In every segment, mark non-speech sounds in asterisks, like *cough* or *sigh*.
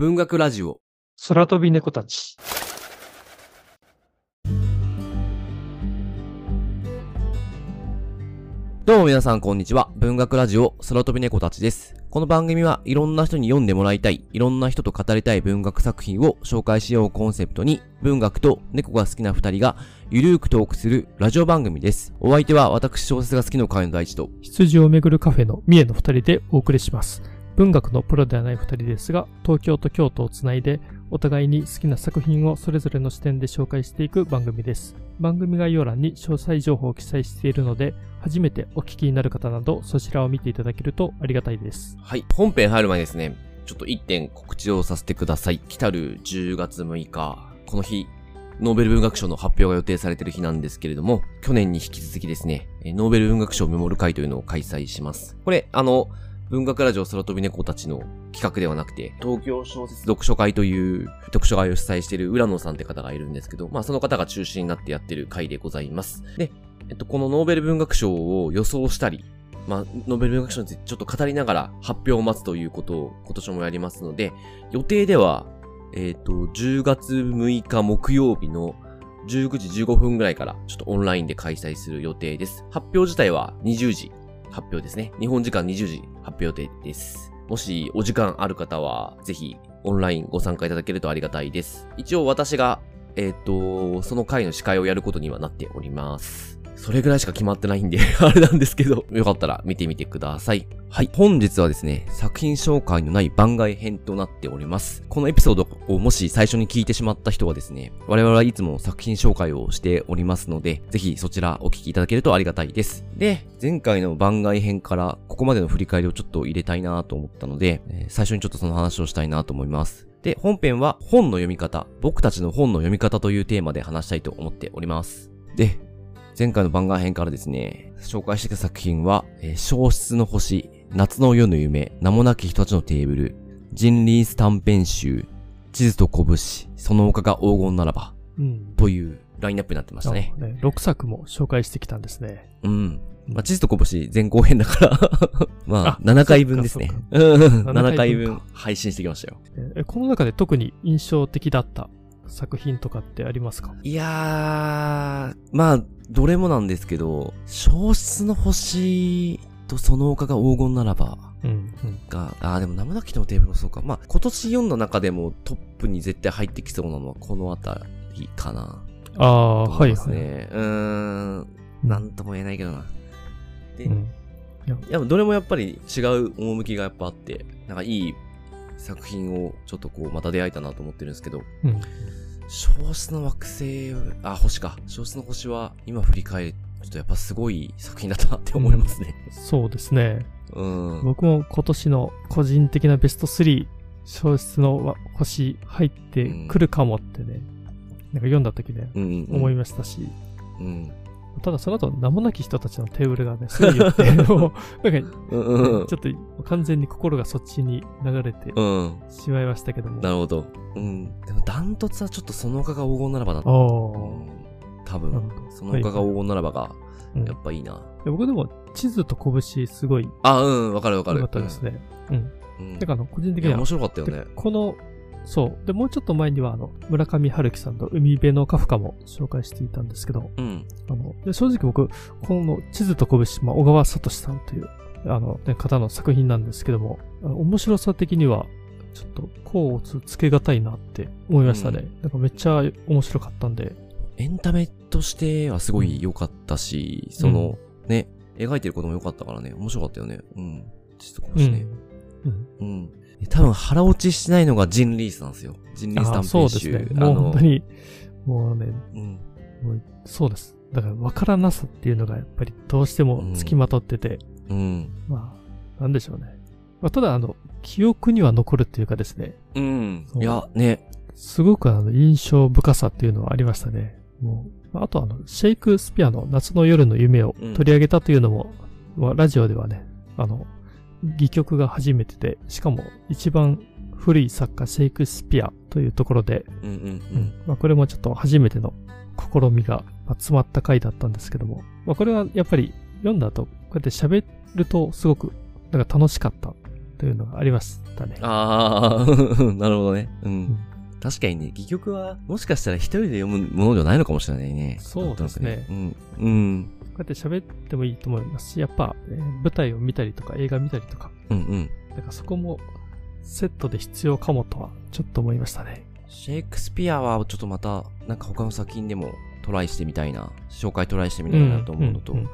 文学ラジオ。空飛び猫たち。どうも皆さんこんにちは。文学ラジオ空飛び猫たちです。この番組はいろんな人に読んでもらいたい、いろんな人と語りたい文学作品を紹介しようコンセプトに、文学と猫が好きな二人がゆるーくトークするラジオ番組です。お相手は私小説が好きの会の大地と、羊をめぐるカフェの三重の二人でお送りします。文学のプロではない二人ですが、東京と京都をつないで、お互いに好きな作品をそれぞれの視点で紹介していく番組です。番組概要欄に詳細情報を記載しているので、初めてお聞きになる方など、そちらを見ていただけるとありがたいです。はい。本編入る前にですね、ちょっと一点告知をさせてください。来たる10月6日、この日、ノーベル文学賞の発表が予定されている日なんですけれども、去年に引き続きですね、ノーベル文学賞メモる会というのを開催します。これ、あの、文学ラジオ空飛び猫たちの企画ではなくて、東京小説読書会という読書会を主催している浦野さんって方がいるんですけど、まあその方が中心になってやってる会でございます。で、えっと、このノーベル文学賞を予想したり、まあ、ノーベル文学賞についてちょっと語りながら発表を待つということを今年もやりますので、予定では、えっ、と、10月6日木曜日の19時15分ぐらいからちょっとオンラインで開催する予定です。発表自体は20時発表ですね。日本時間20時発表予定です。もしお時間ある方は、ぜひオンラインご参加いただけるとありがたいです。一応私が、えっ、と、その回の司会をやることにはなっております。それぐらいしか決まってないんで、*laughs* あれなんですけど、よかったら見てみてください。はい。本日はですね、作品紹介のない番外編となっております。このエピソードをもし最初に聞いてしまった人はですね、我々はいつも作品紹介をしておりますので、ぜひそちらお聞きいただけるとありがたいです。で、前回の番外編からここまでの振り返りをちょっと入れたいなと思ったので、えー最初にちょっとその話をしたいなと思います。で、本編は本の読み方、僕たちの本の読み方というテーマで話したいと思っております。で、前回の番外編からですね、紹介してきた作品は、えー消失の星、夏の夜の夢、名もなき人たちのテーブル、ジンリース短編集、地図と拳、その他が黄金ならば、うん。というラインナップになってましたね。あね6作も紹介してきたんですね。うん。まあ、地図と拳前後編だから、*laughs* まあ、あ7回分ですねそっか。うん7 7回分配信してきましたよ。えこの中で特に印象的だった作品とかってありますか？いやー、まあ、どれもなんですけど、消失の星とその他が黄金ならば、うん。うん。が、あーでも生なきのテーブルもそうか。まあ、今年読んだ中でもトップに絶対入ってきそうなのはこのあたりかな。ああ、と思はいいはい。ますね。うーん、なんとも言えないけどな。で、うん。いや、どれもやっぱり違う趣がやっぱあって、なんかいい作品をちょっとこう、また出会えたなと思ってるんですけど、うん。消失の惑星、あ、星か。消失の星は、今振り返るとやっぱすごい作品だったなって思いますね。そうですね。うん。僕も今年の個人的なベスト3、消失の星入ってくるかもってね、なんか読んだ時ね、うんうんうん、思いましたし、うん。ただその後名もなき人たちのテーブルがね、すごいよって、もう、*laughs* なんか、うんうんうん。ちょっと完全に心がそっちに流れてうん。しまいましたけども。なるほど。うん。でもダントツはちょっとその他が黄金ならばだった。ああ、うん多分その他が黄金ならばが、うんやっぱいいな。で僕でも地図と拳すごいあ、うん、わかるわかる。良かったですね。うん。うん。だかの、個人的には面、白かったよねで。この、そう。で、もうちょっと前には、あの、村上春樹さんと海辺のカフカも紹介していたんですけど、うん。あの、で正直僕、この地図と拳、まあ、小川聡さんという、あの、ね、方の作品なんですけども、面白さ的には、ちょっと、甲をつけがたいなって思いましたね。なんかめっちゃ面白かったんで、エンタメとしてはすごい良かったし、その、ね、描いてることも良かったからね、面白かったよね。うん。ちょっとうん。うん。多分腹落ちしないのがジン・リースなんですよ。ジン・リースあ短そうです編集。ね。もう本当に、もうね、うん。もうそうです。だから分からなさっていうのがやっぱりどうしても付きまとってて、うん。まあ、なんでしょうね。まあ、ただ、あの、記憶には残るっていうかですね、うん。いや、ね。すごくあの、印象深さっていうのはありましたね。もう、あとあの、シェイクスピアの夏の夜の夢を取り上げたというのも、まあラジオではね、あの、戯曲が初めてで、しかも一番古い作家シェイクスピアというところで、うんうんうんまあ、これもちょっと初めての試みがまあ詰まった回だったんですけども、まあ、これはやっぱり読んだ後、こうやって喋るとすごくなんか楽しかったっというのがありましたね。あー、*laughs* なるほどね。うん。うん確かにね、戯曲は、もしかしたら一人で読むものではないのかもしれないね。そうですね。うん。うん。こうやって喋ってもいいと思いますし、やっぱ、えー舞台を見たりとか映画見たりとか、うんうん。だからそこもセットで必要かもとはちょっと思いましたね。シェイクスピアはちょっとまた、なんか他の作品でもトライしてみたいな、紹介トライしてみたいなと思うのと、んんん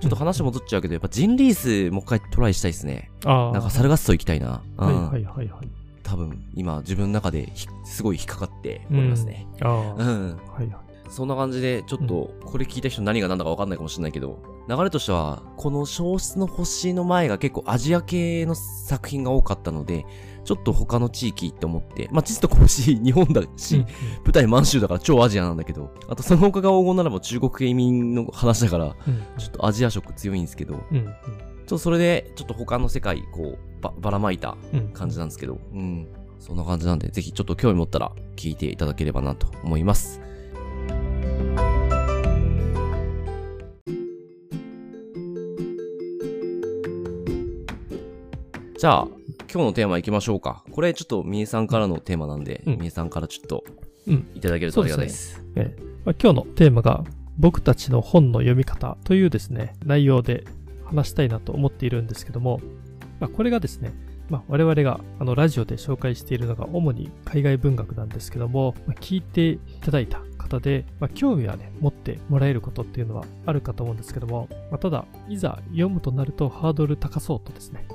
ちょっと話戻っちゃうけど、やっぱジンリースもう一回トライしたいですね。ああ。なんかサルガッソ行きたいな。うん。はいはいはいはい。多分、今自分の中でひすごい引っかかっておりますね。ああ。うん。はいはい。そんな感じで、ちょっと、これ聞いた人何が何だか分かんないかもしれないけど、流れとしては、この消失の星の前が結構アジア系の作品が多かったので、ちょっと他の地域って思って、まあ、地図と拳日本だし、うん舞台満州だから超アジアなんだけど、あとその他が黄金ならば中国系移民の話だから、うん。ちょっとアジア色強いんですけど、ちょうん。うんっとそれで、ちょっと他の世界、こう、ば、ばらまいたうん。感じなんですけど、うん。そんな感じなんで、ぜひちょっと興味持ったら聞いていただければなと思います。じゃあ、今日のテーマ行きましょうか。これちょっとみえさんからのテーマなんで、うんみえさんからちょっとうんいただけるとありがたいです。ええまあ、今日のテーマが僕たちの本の読み方というですね、内容で話したいなと思っているんですけども、まあ、これがですね、まあ、我々があのラジオで紹介しているのが主に海外文学なんですけども、まあ、聞いていただいた方で、まあ、興味はね、持ってもらえることっていうのはあるかと思うんですけども、まあ、ただ、いざ読むとなるとハードル高そうとですね、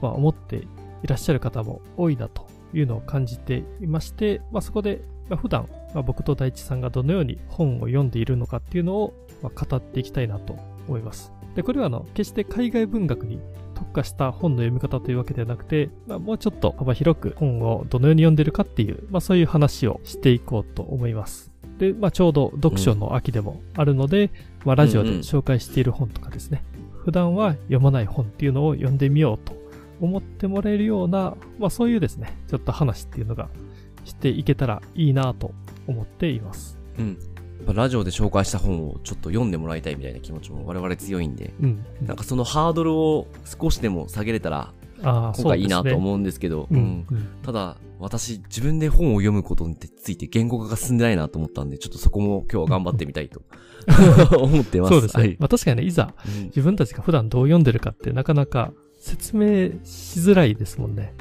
まあ、思っていらっしゃる方も多いなというのを感じていまして、まあ、そこで、まあ、普段、まあ、僕と大地さんがどのように本を読んでいるのかっていうのを、まあ、語っていきたいなと思います。で、これはあの、決して海外文学に特化した本の読み方というわけではなくて、まあ、もうちょっと幅広く本をどのように読んでるかっていう、まあ、そういう話をしていこうと思います。で、まあ、ちょうど読書の秋でもあるので、まあ、ラジオで紹介している本とかですね、普段は読まない本っていうのを読んでみようと思ってもらえるような、まあ、そういうですね、ちょっと話っていうのがしていけたらいいなと思っています。うん。ラジオで紹介した本をちょっと読んでもらいたいみたいな気持ちも我々強いんで、うん。なんかそのハードルを少しでも下げれたら、今回いいなとう思うんですけど、ね。うんうん。ただ、私、自分で本を読むことについて言語化が進んでないなと思ったんで、ちょっとそこも今日は頑張ってみたいと *laughs* 思ってます。そうですね。はいまあ確かにね、いざうん自分たちが普段どう読んでるかってなかなか説明しづらいですもんね。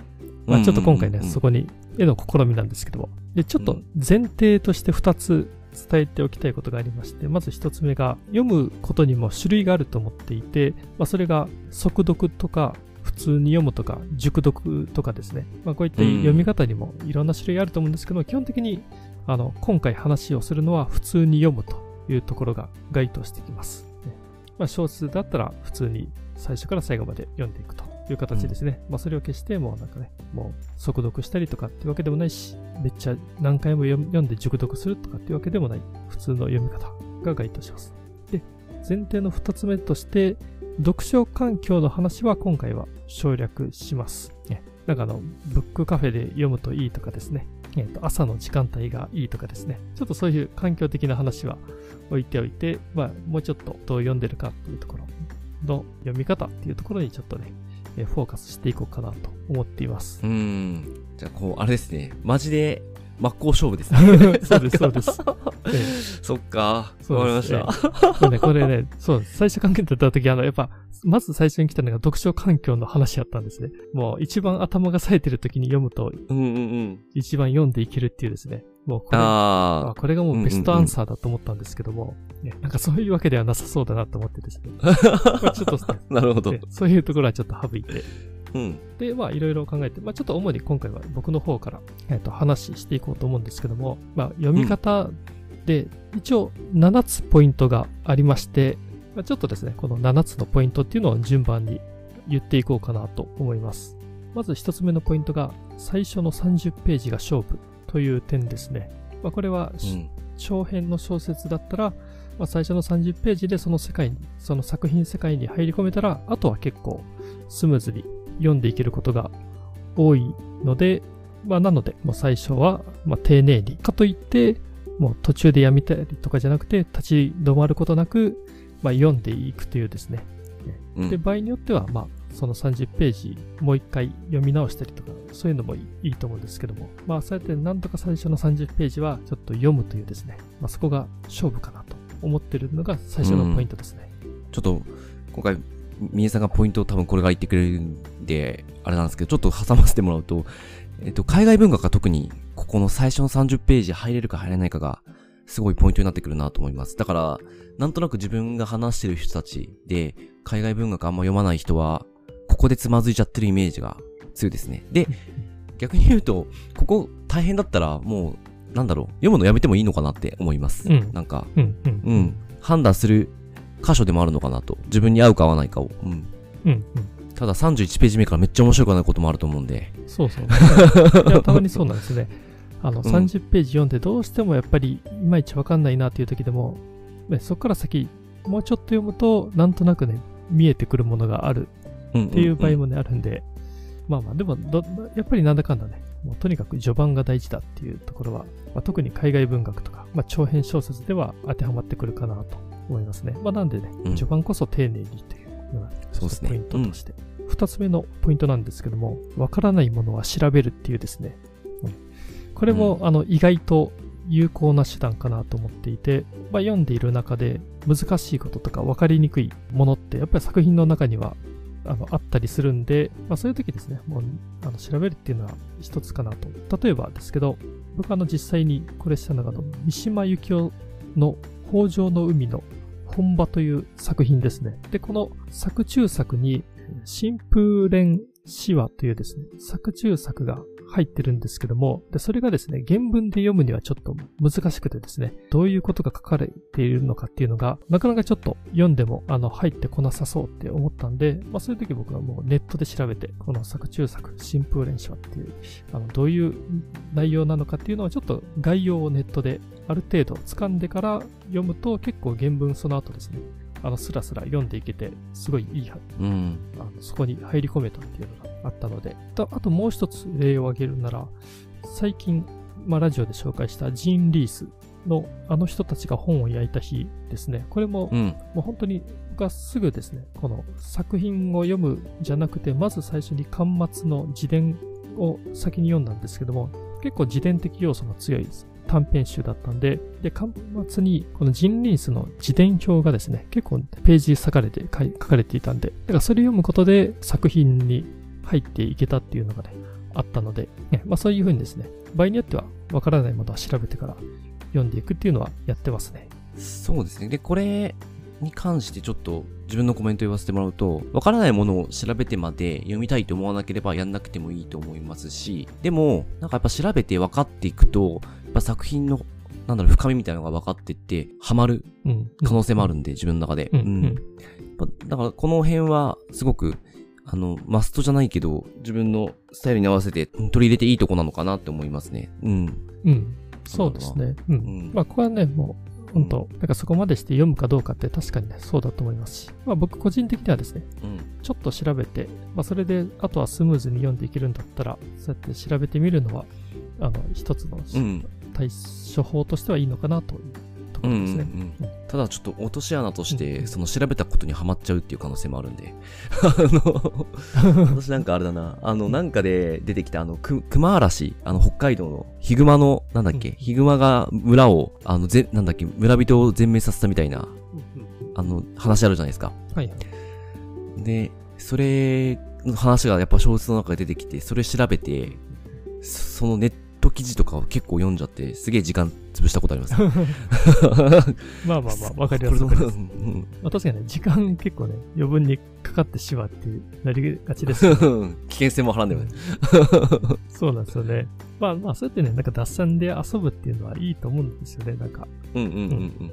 まあちょっと今回ね、そこに、への試みなんですけども。で、ちょっと前提として2つ伝えておきたいことがありまして、まず1つ目が、読むことにも種類があると思っていて、まあそれが速読とか、普通に読むとか、熟読とかですね。まあこういった読み方にもいろんな種類あると思うんですけど、基本的に、あの、今回話をするのは普通に読むというところが該当してきます。ねまあ小説だったら普通に最初から最後まで読んでいくという形ですね。まあそれを決してもうなんかね、もう速読したりとかっていうわけでもないし、めっちゃ何回も読んで熟読するとかっていうわけでもない普通の読み方が該当します。で、前提の二つ目として、読書環境の話は今回は省略します。ね、なんかあの、ブックカフェで読むといいとかですね、えーと朝の時間帯がいいとかですね、ちょっとそういう環境的な話は置いておいて、まあ、もうちょっとどう読んでるかっていうところの読み方っていうところにちょっとね、えーフォーカスしていこうかなと思っています。うん。じゃあ、こう、あれですね。マジで、真っ向勝負ですね。*laughs* そうです、そうです。え *laughs* そっか。そうわかりました。これね、これね、そう最初考えてた時、あの、やっぱ、まず最初に来たのが読書環境の話やったんですね。もう一番頭が冴えてる時に読むとうんうんうん。一番読んでいけるっていうですね。もうこれ、ああこれがもうベストアンサーだと思ったんですけども、ね、なんかそういうわけではなさそうだなと思ってですね。*laughs* まあちょっと。なるほどね。そういうところはちょっと省いて。うん。で、まあいろいろ考えて、まあちょっと主に今回は僕の方から、えっと話していこうと思うんですけども、まあ読み方で、一応7つポイントがありまして、まあ、ちょっとですね、この7つのポイントっていうのを順番に言っていこうかなと思います。まず1つ目のポイントが、最初の30ページが勝負という点ですね。まあこれは、うん。長編の小説だったら、まあ、最初の30ページでその世界に、その作品世界に入り込めたら、あとは結構スムーズに読んでいけることが多いので、まあなので、もう最初は、まあ丁寧に。かといって、もう途中でやめたりとかじゃなくて、立ち止まることなく、まあ読んでいくというですね。うんで、場合によっては、まあ、その30ページもう一回読み直したりとか、そういうのもいいと思うんですけども、まあそうやってなんとか最初の30ページはちょっと読むというですね、まあそこが勝負かなと思ってるのが最初のポイントですね。ちょっと、今回、みえさんがポイントを多分これから言ってくれるんで、あれなんですけど、ちょっと挟ませてもらうと、えっと、海外文学が特に、ここの最初の30ページ入れるか入れないかが、すごいポイントになってくるなと思います。だから、なんとなく自分が話してる人たちで、海外文学あんま読まない人は、ここでつまずいちゃってるイメージが強いですね。で、*laughs* 逆に言うと、ここ大変だったら、もう、なんだろう、読むのやめてもいいのかなって思います。うん、なんか、うん、うん、うん。判断する箇所でもあるのかなと。自分に合うか合わないかを。うん。うん、うん。ただ31ページ目からめっちゃ面白くないこともあると思うんで。そうそう。いや、*laughs* たまにそうなんですね。あの、30ページ読んでどうしてもやっぱりいまいちわかんないなっていう時でも、ね、そこから先、もうちょっと読むと、なんとなくね、見えてくるものがあるっていう場合もね、あるんで、まあまあ、でもやっぱりなんだかんだね、もうとにかく序盤が大事だっていうところは、まあ、特に海外文学とか、まあ、長編小説では当てはまってくるかなと思いますね。まあ、なんでね、うん、序盤こそ丁寧にというのが、ポイントとして。二、つ目のポイントなんですけども、わからないものは調べるっていうですね、これも、うん、あの意外と有効な手段かなと思っていて、まあ、読んでいる中で難しいこととか分かりにくいものってやっぱり作品の中にはあのあったりするんで、まあ、そういう時ですね、もうあの調べるっていうのは一つかなと。例えばですけど、僕あの実際にこれしたのが三島由紀夫の北条の海の本場という作品ですね。で、この作中作に、新風蓮詩話というですね、作中作が入ってるんですけども、で、それがですね、原文で読むにはちょっと難しくてですね、どういうことが書かれているのかっていうのが、なかなかちょっと読んでも、あの、入ってこなさそうって思ったんで、まあそういう時僕はもうネットで調べて、この作中作、新風連書っていう、あの、どういう内容なのかっていうのはちょっと概要をネットである程度掴んでから読むと結構原文その後ですね、あの、スラスラ読んでいけて、すごいいい、うん、あのそこに入り込めたっていうのがあったので、あともう一つ例を挙げるなら、最近、まあ、ラジオで紹介したジーン・リースのあの人たちが本を焼いた日ですね。これも、うん、もう本当に僕はすぐですね、この作品を読むじゃなくて、まず最初に巻末の自伝を先に読んだんですけども、結構自伝的要素が強いです。短編集だったんで、で、巻末にこのジンリンスの自伝表がですね、結構ページ割かれて書かれていたんで、だからそれを読むことで作品に入っていけたっていうのがね、あったので、ね、まあそういうふうにですね、場合によってはわからないものは調べてから読んでいくっていうのはやってますね。そうですね。で、これに関してちょっと自分のコメント言わせてもらうと、わからないものを調べてまで読みたいと思わなければやんなくてもいいと思いますし、でも、なんかやっぱ調べて分かっていくと、ぱ作品のなんだろう、深みみたいなのが分かっていって、ハマる可能性もあるんで、自分の中で。うん。だから、この辺は、すごく、あの、マストじゃないけど、自分のスタイルに合わせて取り入れていいとこなのかなって思いますね。うん。うん。そうですね。うん。うん、まあ、ここはね、もう、本当、なんかそこまでして読むかどうかって確かにね、そうだと思いますし、まあ僕個人的にはですね、うん、ちょっと調べて、まあそれで、あとはスムーズに読んでいけるんだったら、そうやって調べてみるのは、あの、一つの、うん、対処法としてはいいのかなというところですね。うんうんうん、ただちょっと落とし穴として、その調べたことにはまっちゃうっていう可能性もあるんで。あの、*laughs* 私なんかあれだな、あの、なんかで出てきたあの、く、熊嵐、あの、北海道のヒグマの、なんだっけ、うん、ヒグマが村を、あの、ぜ、なんだっけ、村人を全滅させたみたいな、あの、話あるじゃないですか。はい。で、それの話がやっぱ小説の中で出てきて、それ調べて、そのネット記事とかを結構読んじゃって、すげえ時間潰したことあります、*laughs* まあまあまあ、わかりやすい。まあ、確かにね、時間結構ね、余分にかかってしまうってなりがちです、ね、*laughs* 危険性もはらんでも *laughs* そうなんですよね。まあまあ、そうやってね、なんか脱線で遊ぶっていうのはいいと思うんですよね、なんか。うんうんうんうん。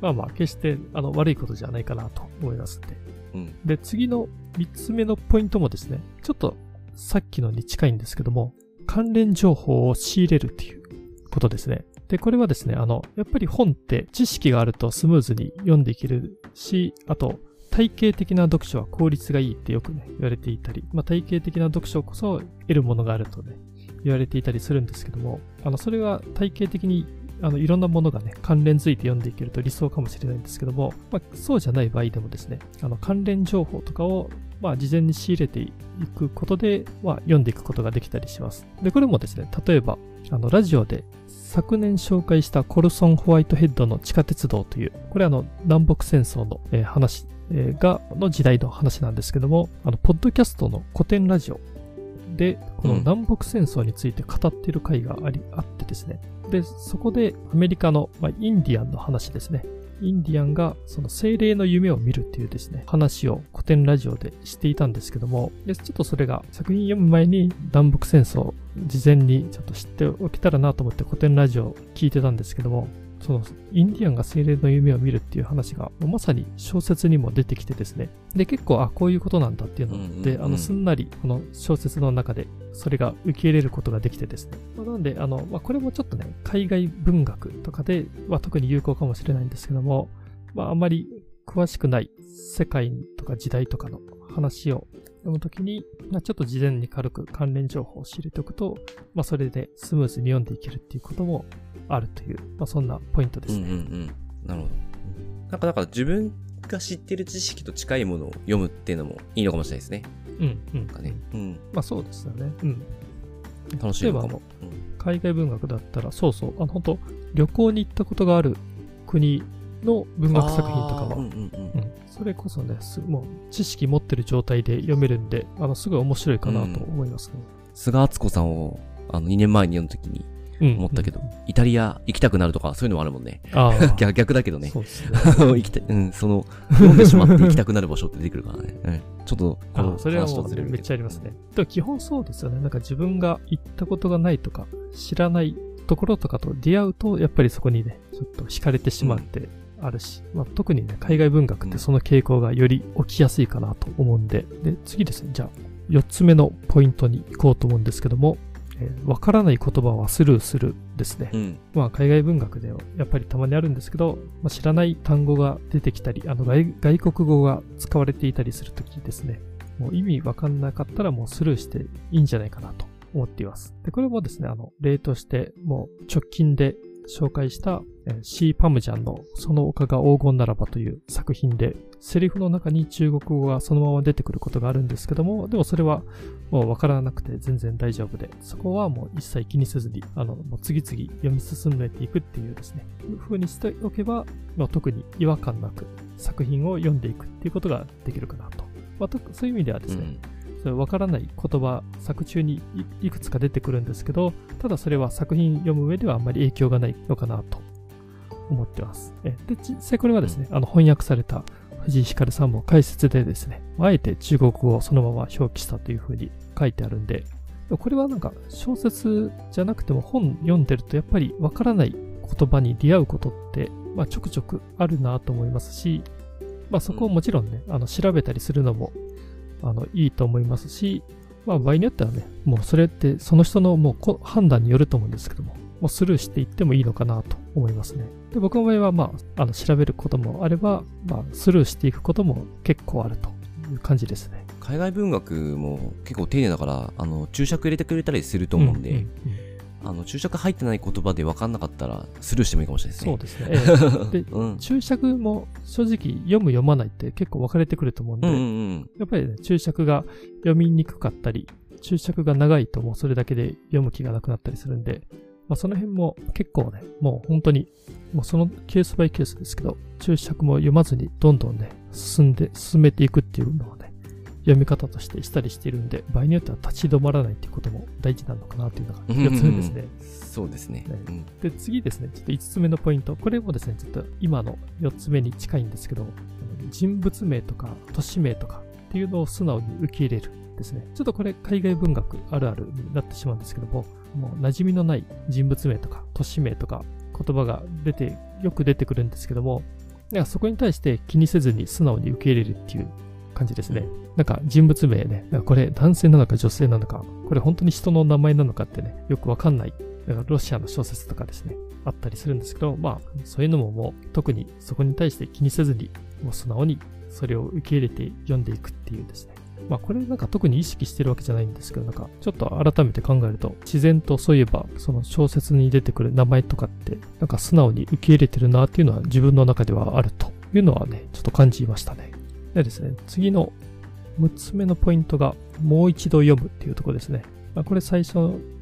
まあまあ、決してあの悪いことじゃないかなと思いますんで。うん、で、次の3つ目のポイントもですね、ちょっとさっきのに近いんですけども、関連情報を仕入れるっていうことですね。で、これはですね、あの、やっぱり本って知識があるとスムーズに読んでいけるし、あと、体系的な読書は効率がいいってよくね、言われていたり、まあ、体系的な読書こそ得るものがあるとね、言われていたりするんですけども、あの、それは体系的にあのいろんなものがね、関連づいて読んでいけると理想かもしれないんですけども、まあ、そうじゃない場合でもですね、あの関連情報とかをまあ、事前に仕入れていくことで、まあ、読んでいくことができたりします。で、これもですね、例えば、あの、ラジオで昨年紹介したコルソン・ホワイトヘッドの地下鉄道という、これあの、南北戦争の、えー、話、えー、が、の時代の話なんですけども、あの、ポッドキャストの古典ラジオで、この南北戦争について語っている回があり、あってですね。で、そこでアメリカの、まあ、インディアンの話ですね。インディアンがその精霊の夢を見るっていうですね、話を古典ラジオでしていたんですけども、でちょっとそれが作品読む前に南北戦争事前にちょっと知っておけたらなと思って古典ラジオを聞いてたんですけども、そのインディアンが精霊の夢を見るっていう話がまさに小説にも出てきてですね。で結構あこういうことなんだっていうので、あのすんなりこの小説の中でそれが受け入れることができてですね、まあ、なんであの、まあ、これもちょっとね海外文学とかでは特に有効かもしれないんですけども、まあ、あんまり詳しくない世界とか時代とかの話を読むときに、まあ、ちょっと事前に軽く関連情報を知れておくと、まあ、それでスムーズに読んでいけるっていうこともあるという、まあ、そんなポイントですね。うんうんうん。なるほど。なんか、だから自分が知ってる知識と近いものを読むっていうのもいいのかもしれないですね。うんうん。かね。うん。まあそうですよね。うん。楽しいのかも。うん、海外文学だったら、そうそう、あの、本当旅行に行ったことがある国の文学作品とかは、うんうんうんうん、それこそね、もう知識持ってる状態で読めるんで、あの、すごい面白いかなと思いますね。うん、菅敦子さんを、あの、2年前に読んだ時に、思ったけど、うんうん、イタリア行きたくなるとかそういうのもあるもんね。*laughs* 逆逆だけどね。そうですね。*laughs* 行きたうん、その、読んでしまって行きたくなる場所って出てくるからね。うん、ちょっと、このそれはもう、めっちゃありますね。でも基本そうですよね。なんか自分が行ったことがないとか、知らないところとかと出会うと、やっぱりそこにね、ちょっと惹かれてしまって、あるし、まあ、特にね、海外文学ってその傾向がより起きやすいかなと思うんで、で、次ですね、じゃあ、4つ目のポイントに行こうと思うんですけども、えー、わからない言葉はスルーするですね。うん、まあ、海外文学ではやっぱりたまにあるんですけど、まあ、知らない単語が出てきたり、あの外外国語が使われていたりするときですね、もう意味わかんなかったらもうスルーしていいんじゃないかなと思っています。で、これもですね、あの、例として、もう直近で紹介したシー・パムジャンのその丘が黄金ならばという作品で、セリフの中に中国語がそのまま出てくることがあるんですけども、でもそれはもうわからなくて全然大丈夫で、そこはもう一切気にせずに、あの、もう次々読み進めていくっていうですね、風にしておけば、まあ、特に違和感なく作品を読んでいくっていうことができるかなと。まあ、そういう意味ではですね、うん、わからない言葉、作中にいくつか出てくるんですけど、ただそれは作品読む上ではあんまり影響がないのかなと思ってます。で、実際これはですね、あの翻訳された藤井光さんも解説でですね、あえて中国語をそのまま表記したというふうに書いてあるんで、これはなんか小説じゃなくても本読んでるとやっぱりわからない言葉に出会うことって、まあ、ちょくちょくあるなと思いますし、まあ、そこをもちろんね、あの調べたりするのもあのいいと思いますし、まあ、場合によってはね、もうそれってその人のもう判断によると思うんですけども、もうスルーしていってもいいのかなと思いますね。で、僕の場合は、まあ、あの、調べることもあれば、まあ、スルーしていくことも結構あるという感じですね。海外文学も結構丁寧だから、あの、注釈入れてくれたりすると思うんで、うんうんうんあの注釈入ってない言葉で分かんなかったらスルーしてもいいかもしれないですね。そうですね。えー、*laughs* で、うん、注釈も正直読む読まないって結構分かれてくると思うんで、うんうんうん、やっぱり、ね、注釈が読みにくかったり、注釈が長いともうそれだけで読む気がなくなったりするんで、まあ、その辺も結構ね、もう本当に、もうそのケースバイケースですけど、注釈も読まずにどんどんね、進んで、進めていくっていうのをね、読み方としてしたりしているんで、場合によっては立ち止まらないっていうことも大事なのかなというのが4つ目ですね。そうですね、ね。うん、で、次ですね、ちょっと5つ目のポイント。これもですね、ちょっと今の4つ目に近いんですけど、人物名とか都市名とかっていうのを素直に受け入れるですね。ちょっとこれ海外文学あるあるになってしまうんですけども、もう馴染みのない人物名とか都市名とか言葉が出て、よく出てくるんですけども、なんかそこに対して気にせずに素直に受け入れるっていう感じですね。なんか人物名ね、なんかこれ男性なのか女性なのか、これ本当に人の名前なのかってね、よくわかんない。だからロシアの小説とかですね、あったりするんですけど、まあ、そういうのももう特にそこに対して気にせずに、もう素直にそれを受け入れて読んでいくっていうですね、まあこれなんか特に意識してるわけじゃないんですけど、なんかちょっと改めて考えると、自然とそういえばその小説に出てくる名前とかって、なんか素直に受け入れてるなっていうのは自分の中ではあるというのはね、ちょっと感じましたね。でですね、次の6つ目のポイントが、もう一度読むっていうところですね。まあ、これ最初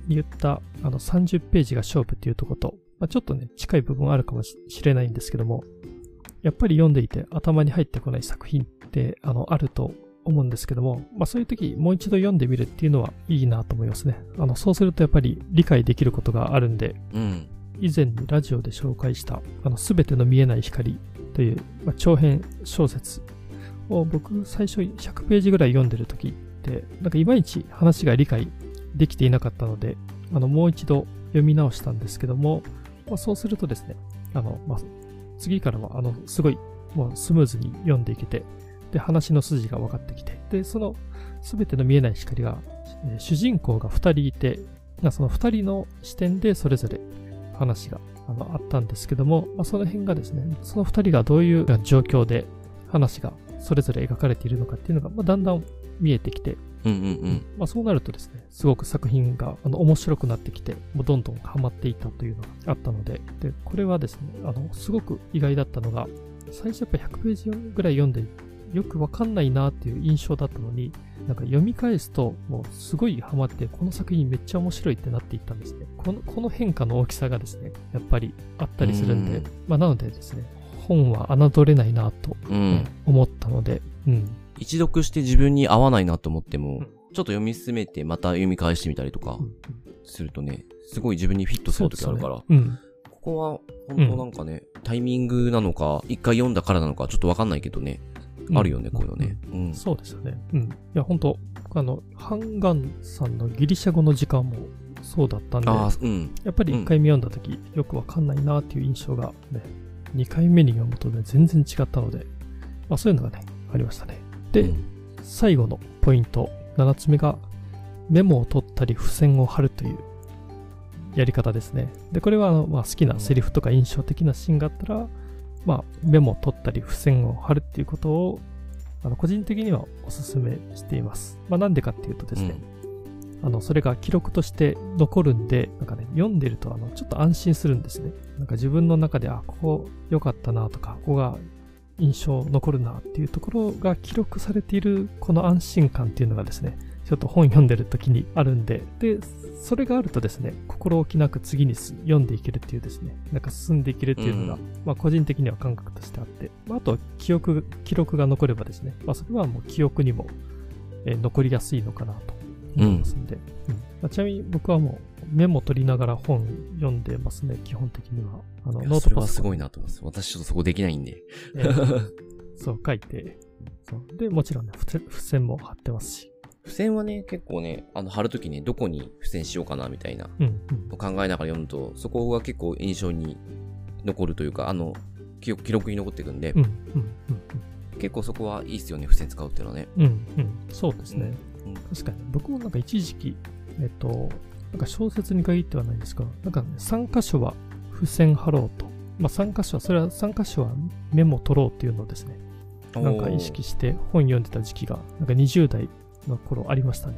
に言ったあの30ページが勝負っていうところと、まあ、ちょっとね、近い部分あるかもしれないんですけども、やっぱり読んでいて頭に入ってこない作品ってあのあると思うんですけども、まあそういう時もう一度読んでみるっていうのはいいなと思いますね。あの、そうするとやっぱり理解できることがあるんで、うん。以前にラジオで紹介した、あの、すべての見えない光という、まあ、長編小説を僕最初100ページぐらい読んでる時って、なんかいまいち話が理解できていなかったので、あの、もう一度読み直したんですけども、まあ、そうするとですね、あの、まあ、次からは、あの、すごい、もうスムーズに読んでいけて、で、話の筋が分かってきて、で、その、すべての見えない光が、えー、主人公が2人いて、その2人の視点でそれぞれ話があのあったんですけども、まあ、その辺がですね、その2人がどういう状況で話がそれぞれ描かれているのかっていうのが、まあ、だんだん見えてきて、うんうんうん。まあ、そうなるとですね、すごく作品があの面白くなってきて、もうどんどんハマっていたというのがあったので、でこれはですね、あのすごく意外だったのが、最初やっぱ100ページぐらい読んでよくわかんないなっていう印象だったのに、なんか読み返すと、もうすごいハマって、この作品めっちゃ面白いってなっていったんですね。このこの変化の大きさがですね、やっぱりあったりするんで、ん。まあなのでですね、本は侮れないなと、思ったので、うん。一読して自分に合わないなと思っても、うん、ちょっと読み進めてまた読み返してみたりとか、するとね、すごい自分にフィットする時あるから、ね。うん、ここは本当なんかね、タイミングなのか、一回読んだからなのか、ちょっとわかんないけどね、あるよね、こういうのね。うん。そうですよね。うん。いや、本当あの、ハンガンさんのギリシャ語の時間もそうだったんで、あうん、やっぱり1回目読んだ時、うん、よくわかんないなっていう印象がね、2回目に読むとね、全然違ったので、まあそういうのがね、ありましたね。で、うん、最後のポイント、7つ目が、メモを取ったり付箋を貼るというやり方ですね。で、これはまあ、好きなセリフとか印象的なシーンがあったら、まあ、メモを取ったり付箋を貼るっていうことを、あの個人的にはお勧めしています。まあ、なんでかっていうとですね、うん、あの、それが記録として残るんで、なんかね、読んでると、あの、ちょっと安心するんですね。なんか自分の中で、あ、ここ良かったなとか、ここが印象残るなっていうところが記録されている、この安心感っていうのがですね、ちょっと本読んでる時にあるんで、で、それがあるとですね、心置きなく次に読んでいけるっていうですね、なんか進んでいけるっていうのが、うん、まあ個人的には感覚としてあって、まあ、あとは記憶、記録が残ればですね、まあそれはもう記憶にも、えー、残りやすいのかなと思いますんで、うん、うん、まあ、ちなみに僕はもうメモ取りながら本読んでますね、基本的には。あの、ノートパソコン。それはすごいなと思います。私ちょっとそこできないんで。えー、そう、書いて、そう。で、もちろんね、付箋も貼ってますし。付箋はね、結構ね、あの、貼るときね、どこに付箋しようかな、みたいな、考えながら読むと、そこが結構印象に残るというか、あの、記記録に残っていくんで、結構そこはいいっすよね、付箋使うっていうのはね。うん、うん。そうですね。うん、確かに。僕もなんか一時期、えっと、なんか小説に限ってはないんですが、なんかね、3箇所は付箋貼ろうと。まあ3箇所は、それは3箇所はメモ取ろうっていうのをですね、なんか意識して本読んでた時期が、なんか20代の頃ありましたね。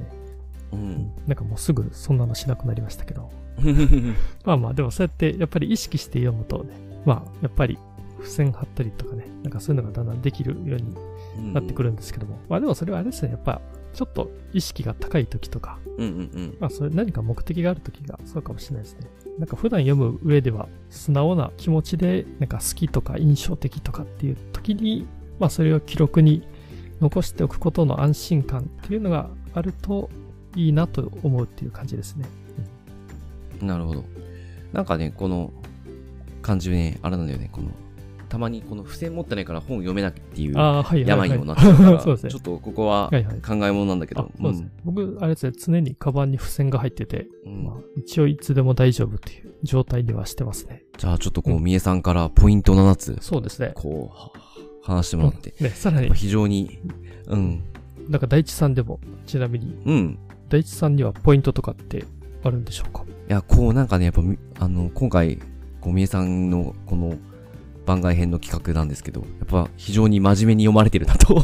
うん。なんかもうすぐそんなのしなくなりましたけど。*laughs* まあまあ、でもそうやってやっぱり意識して読むとね、まあやっぱり付箋貼ったりとかね、なんかそういうのがだんだんできるようになってくるんですけども。うん、まあでもそれはあれですね、やっぱちょっと意識が高い時とか、うんうんうん、まあそれ何か目的がある時がそうかもしれないですね。なんか普段読む上では素直な気持ちでなんか好きとか印象的とかっていう時に、まあそれを記録に残しておくことの安心感っていうのがあるといいなと思うっていう感じですね。うん、なるほど。なんかね、この感じね、あれなんだよね、この、たまにこの付箋持ってないから本読めなきっていう病にもなってるから、*laughs* ちょっとここは考え物なんだけど。僕、あれですね、常にカバンに付箋が入ってて、うん、まあ、一応いつでも大丈夫っていう状態ではしてますね。じゃあちょっとこう、三重さんからポイント7つ。そうですね。こう、話してもらって。ね、さらに。非常に、うん。なんか大地さんでも、ちなみに、うん。大地さんにはポイントとかってあるんでしょうか？いや、こうなんかね、やっぱ、あの、今回、ごみえさんのこの番外編の企画なんですけど、やっぱ非常に真面目に読まれてるなと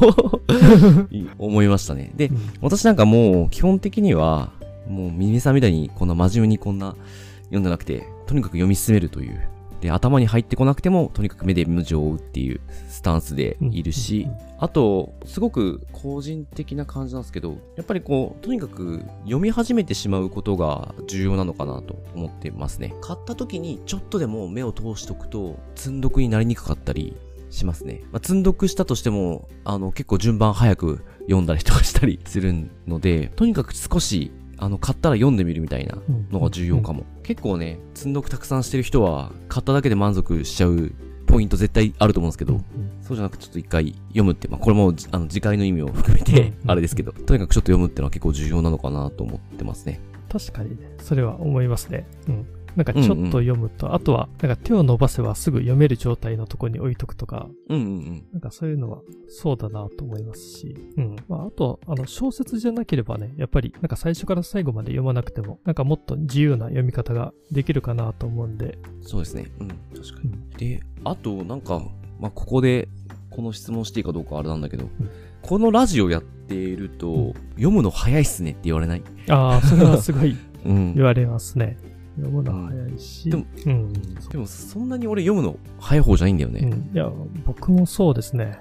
*laughs* 思いましたね。で、うん、私なんかもう基本的には、もうミネさんみたいにこんな真面目にこんな読んでなくて、とにかく読み進めるというで、頭に入ってこなくても、とにかく目で文字を追うっていうスタンスでいるし、あと、すごく個人的な感じなんですけど、やっぱりこう、とにかく読み始めてしまうことが重要なのかなと思ってますね。買った時にちょっとでも目を通しておくと、積んどくになりにくかったりしますね。まあ、積んどくしたとしても、あの、結構順番早く読んだりとかしたりするので、とにかく少し、あの、買ったら読んでみるみたいなうんのが重要かも。結構ね、積んどくたくさんしてる人は、買っただけで満足しちゃうポイント絶対あると思うんですけど、うんそうじゃなくちょっと一回読むって、まあ、これも、あの、次回の意味を含めてう、んあれですけど、とにかくちょっと読むってのは結構重要なのかなと思ってますね。確かにね、それは思いますね。うん。なんかちょっと読むと、あとは、なんか手を伸ばせばすぐ読める状態のところに置いとくとか、うんうんうん。なんかそういうのはそうだなと思いますし、うん。まあ、あと、あの、小説じゃなければね、やっぱり、なんか最初から最後まで読まなくても、なんかもっと自由な読み方ができるかなと思うんで、そうですね。うん、確かに。うん。で、あと、なんか、まあ、ここで、この質問していいかどうかあれなんだけど、んこのラジオやっていると、うん読むの早いっすねって言われない？ああ、それはすごい *laughs* うん。言われますね。読むのは早いし、でもうん。でも、そんなに俺読むの早い方じゃないんだよね。うん。いや、僕もそうですね。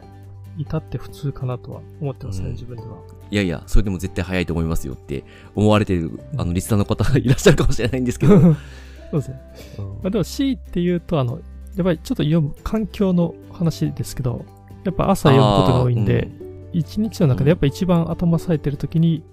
至って普通かなとは思ってますね、うん自分では。いやいや、それでも絶対早いと思いますよって思われてる、あの、リスナーの方がいらっしゃるかもしれないんですけど。*laughs* そうですね。まあ、でも C って言うと、あの、やっぱりちょっと読む環境の話ですけど、やっぱ朝読むことが多いんで、一日の中でやっぱ一番頭冴えてる時に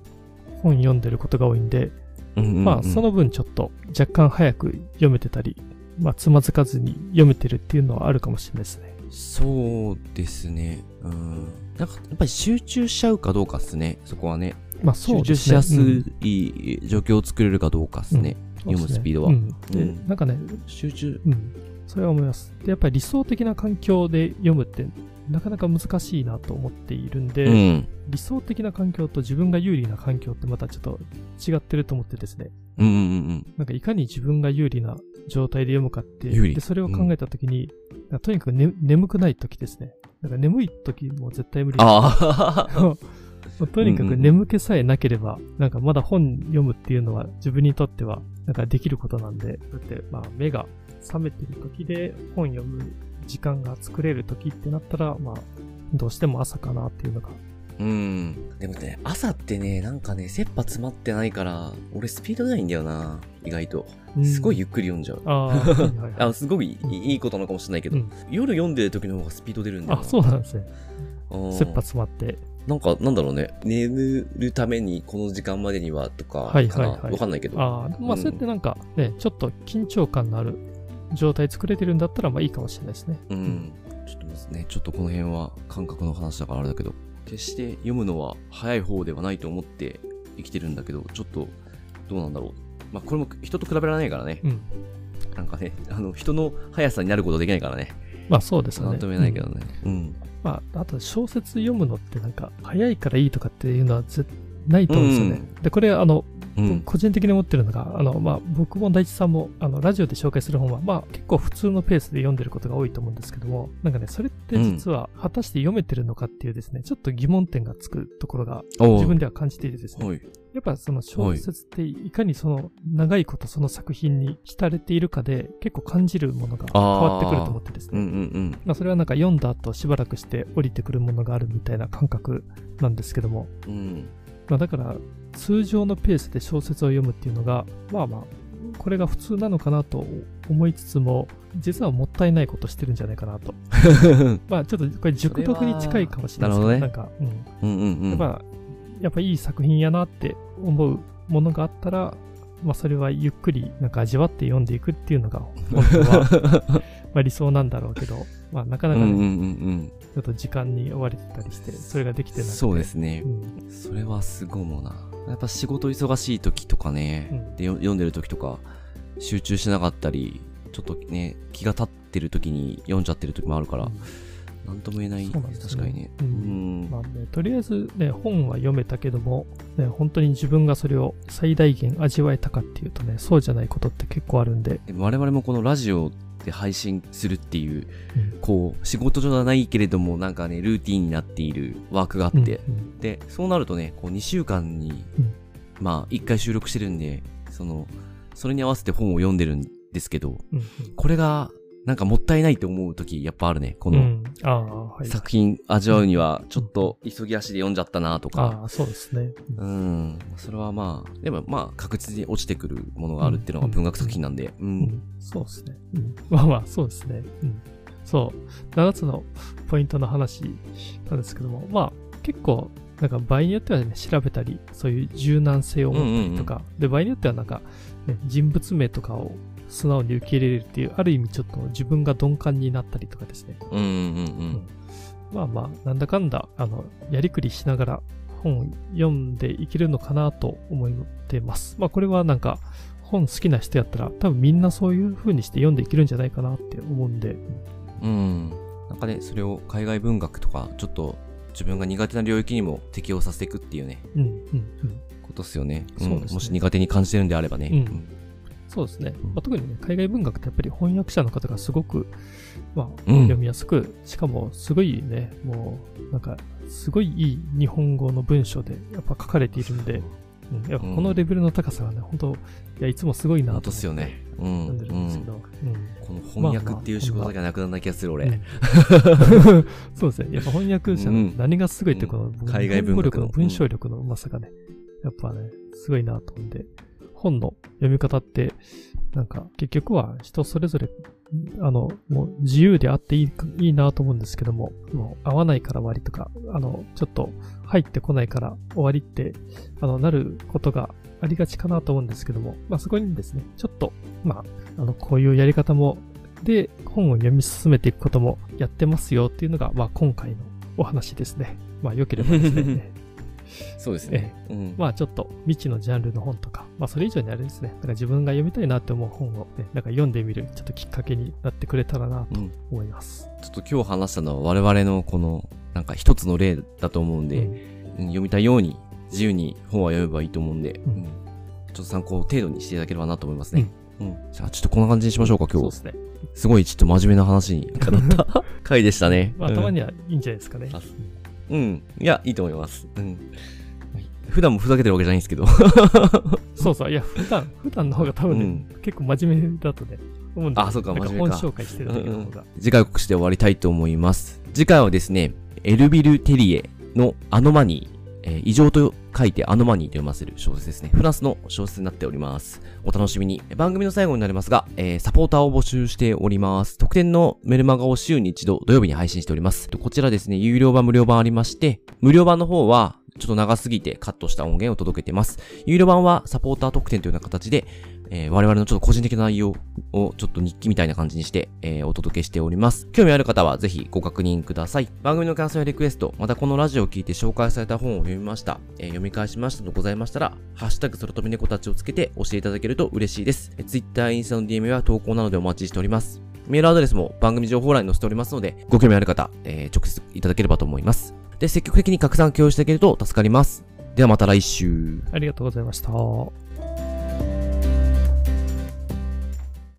本読んでることが多いんで、まあその分ちょっと若干早く読めてたり、まあつまずかずに読めてるっていうのはあるかもしれないですね。そうですね。うん。なんか、やっぱり集中しちゃうかどうかっすね。そこはね。まあそう集中ですね。しやすうんい状況を作れるかどうかっすね。読むスピードはうんでうんなんかね、集中。うん、それは思います。で、やっぱり理想的な環境で読むってなかなか難しいなと思っているんで、うん。理想的な環境と自分が有利な環境ってまたちょっと違ってると思ってですね。うんうんうんなんかいかに自分が有利な状態で読むかって、でそれを考えたときに、なんかとにかく、ね、眠くないときですね。なんか眠いときも絶対無理あ *laughs* あ。もうとにかく眠気さえなければ、なんかまだ本読むっていうのは自分にとってはなんかできることなんで、だってまあ目が覚めてる時で本読む時間が作れる時ってなったら、まあどうしても朝かなっていうのが。うん。でもね、朝ってね、なんかね、切羽詰まってないから、俺スピード出ないんだよな。意外と。すごいゆっくり読んじゃう。ああ、はいはいはい *laughs* あ、すごいいいことなのかもしれないけど、うん夜読んでる時の方がスピード出るんだよな。あ、そうなんですね。切羽詰まって。なんか、なんだろうね。眠るためにこの時間までにはとかはいはいはいわかんないけど。ああ、まあうんそうやってなんかね、ちょっと緊張感のある状態作れてるんだったらまあいいかもしれないですね。うん。ちょっとですね、ちょっとこの辺は感覚の話だからあれだけど、決して読むのは早い方ではないと思って生きてるんだけど、ちょっとどうなんだろう。まあこれも人と比べられないからね。うん。なんかね、あの、人の速さになることはできないからね。まあそうですよね。なんとも言えないけどね。うん。まあ、あと小説読むのってなんか、早いからいいとかっていうのは絶ないと思うんですよね。で、これ、あの、うん。個人的に思ってるのが、あの、まあ、僕も大地さんも、あの、ラジオで紹介する本は、まあ、結構普通のペースで読んでることが多いと思うんですけども、なんかね、それって実は、果たして読めてるのかっていうですね、ちょっと疑問点がつくところが、自分では感じていてですね、はい。やっぱその小説っていかにその長いことその作品に浸れているかで結構感じるものが変わってくると思ってですね。うんうんうん。まあそれはなんか読んだ後しばらくして降りてくるものがあるみたいな感覚なんですけども、うん。まあだから通常のペースで小説を読むっていうのが、まあまあ、これが普通なのかなと思いつつも、実はもったいないことしてるんじゃないかなと。*laughs* まあちょっとこれ熟読に近いかもしれないですけど、それはなんか、うん。うんうんうん。やっぱ、やっぱいい作品やなって思うものがあったら、まあそれはゆっくりなんか味わって読んでいくっていうのが本当は *laughs* まあ理想なんだろうけど、まあなかなかね、うんうんうんちょっと時間に追われてたりして、それができてうん。なくて。そうですねう。ん。それはすごいもんな。やっぱ仕事忙しい時とかね、うんでよ読んでる時とか、集中しなかったり、ちょっとね、気が立ってる時に読んじゃってる時もあるから、なんとも言えない。ね確かにね。ううんん。まあね、とりあえずね、本は読めたけども、ね、本当に自分がそれを最大限味わえたかっていうとね、そうじゃないことって結構あるんで、我々もこのラジオで配信するっていう、うん。こう、仕事上じゃないけれども、なんかね、ルーティンになっているワークがあって、うんで、そうなるとね、こう2週間に、うん。まあ、1回収録してるんで、その、それに合わせて本を読んでるんですけど、うんうん。これが、なんかもったいないと思う時やっぱあるね。この。作品味わうには、ちょっと急ぎ足で読んじゃったなとか。ああ、そうですね。うん。それはまあ、でもまあ、確実に落ちてくるものがあるっていうのが文学作品なんで。う。うんん、そうですね。うん、まあまあ、そうですね。うん、そう。7つのポイントの話なんですけども、まあ、結構、なんか場合によってはね、調べたり、そういう柔軟性を持ったりとか、で、場合によってはなんか、ね、人物名とかを素直に受け入れるっていう、ある意味ちょっと自分が鈍感になったりとかですね。うんうんうん。まあまあ、なんだかんだ、あの、やりくりしながら本を読んでいけるのかなと思ってます。まあこれはなんか、本好きな人やったら、多分みんなそういう風にして読んでいけるんじゃないかなって思うんで、うん。なんかね、それを海外文学とか、ちょっと自分が苦手な領域にも適用させていくっていうね、うん、うん、うん。ことっすよね。んそうですねもし苦手に感じてるんであればね。うんそうですね。まあ、特にね、海外文学ってやっぱり翻訳者の方がすごく、まあ、うん。読みやすく、しかもすごいね、もう、なんか、すごいいい日本語の文章でやっぱ書かれているんで、うん、やっぱこのレベルの高さがね、本当いや、いつもすごいなと本当っすよね。うん。読んでるんですけど、うん。この翻訳っていう仕事だけはなくならない気がする、俺。うん。そうですね。やっぱ翻訳者の何がすごいって、この、うん。海外文学の文章力のうまさがね、やっぱね、すごいなと思うんで、本の読み方って、なんか結局は人それぞれ、あの、もう自由であっていいいいなと思うんですけども、もう合わないから終わりとか、あの、ちょっと入ってこないから終わりって、あの、なることがありがちかなと思うんですけども、まあそこにですね、ちょっと、まあ、あの、こういうやり方もで、本を読み進めていくこともやってますよっていうのが、まあ今回のお話ですね。まあ良ければですね。*laughs* そうですね。うん。まあちょっと未知のジャンルの本とか、まあそれ以上にあれですね。だから自分が読みたいなって思う本をね、なんか読んでみるちょっときっかけになってくれたらなとうん思います。ちょっと今日話したのは我々のこの、なんか一つの例だと思うんで、うんうん読みたいように自由に本は読めばいいと思うんで、うんうんちょっと参考程度にしていただければなと思いますね。うん。じゃあちょっとこんな感じにしましょうか、今日。そうですね。すごいちょっと真面目な話になった回でしたね。*laughs* まあたまにはいいんじゃないですかね。あうん。うん。いや、いいと思います。うん。普段もふざけてるわけじゃないんですけど。*laughs* そうそう。いや、普段、普段の方が多分ね、うん結構真面目だとね、思うんで。あそうか真面目か本紹介してるだけの方が。次回告知で終わりたいと思います。次回はですね、エルビル・テリエのアノマニー、えー異常と書いてアノマニーと読ませる小説ですね。フランスの小説になっております。お楽しみに。番組の最後になりますが、えーサポーターを募集しております。特典のメルマガを週に一度土曜日に配信しております。こちらですね、有料版無料版ありまして、無料版の方はちょっと長すぎてカットした音源を届けてます。有料版はサポーター特典というような形で、えー我々のちょっと個人的な内容をちょっと日記みたいな感じにして、えーお届けしております。興味ある方はぜひご確認ください。番組の感想やリクエスト、またこのラジオを聞いて紹介された本を読みました、えー読み返しましたとございましたら、ハッシュタグそろとみ猫たちをつけて教えていただけると嬉しいです。えー Twitter、インスタの DM や投稿などでお待ちしております。メールアドレスも番組情報欄に載せておりますので、ご興味ある方、えー直接いただければと思います。で、積極的に拡散共有していけると助かります。ではまた来週。ありがとうございました。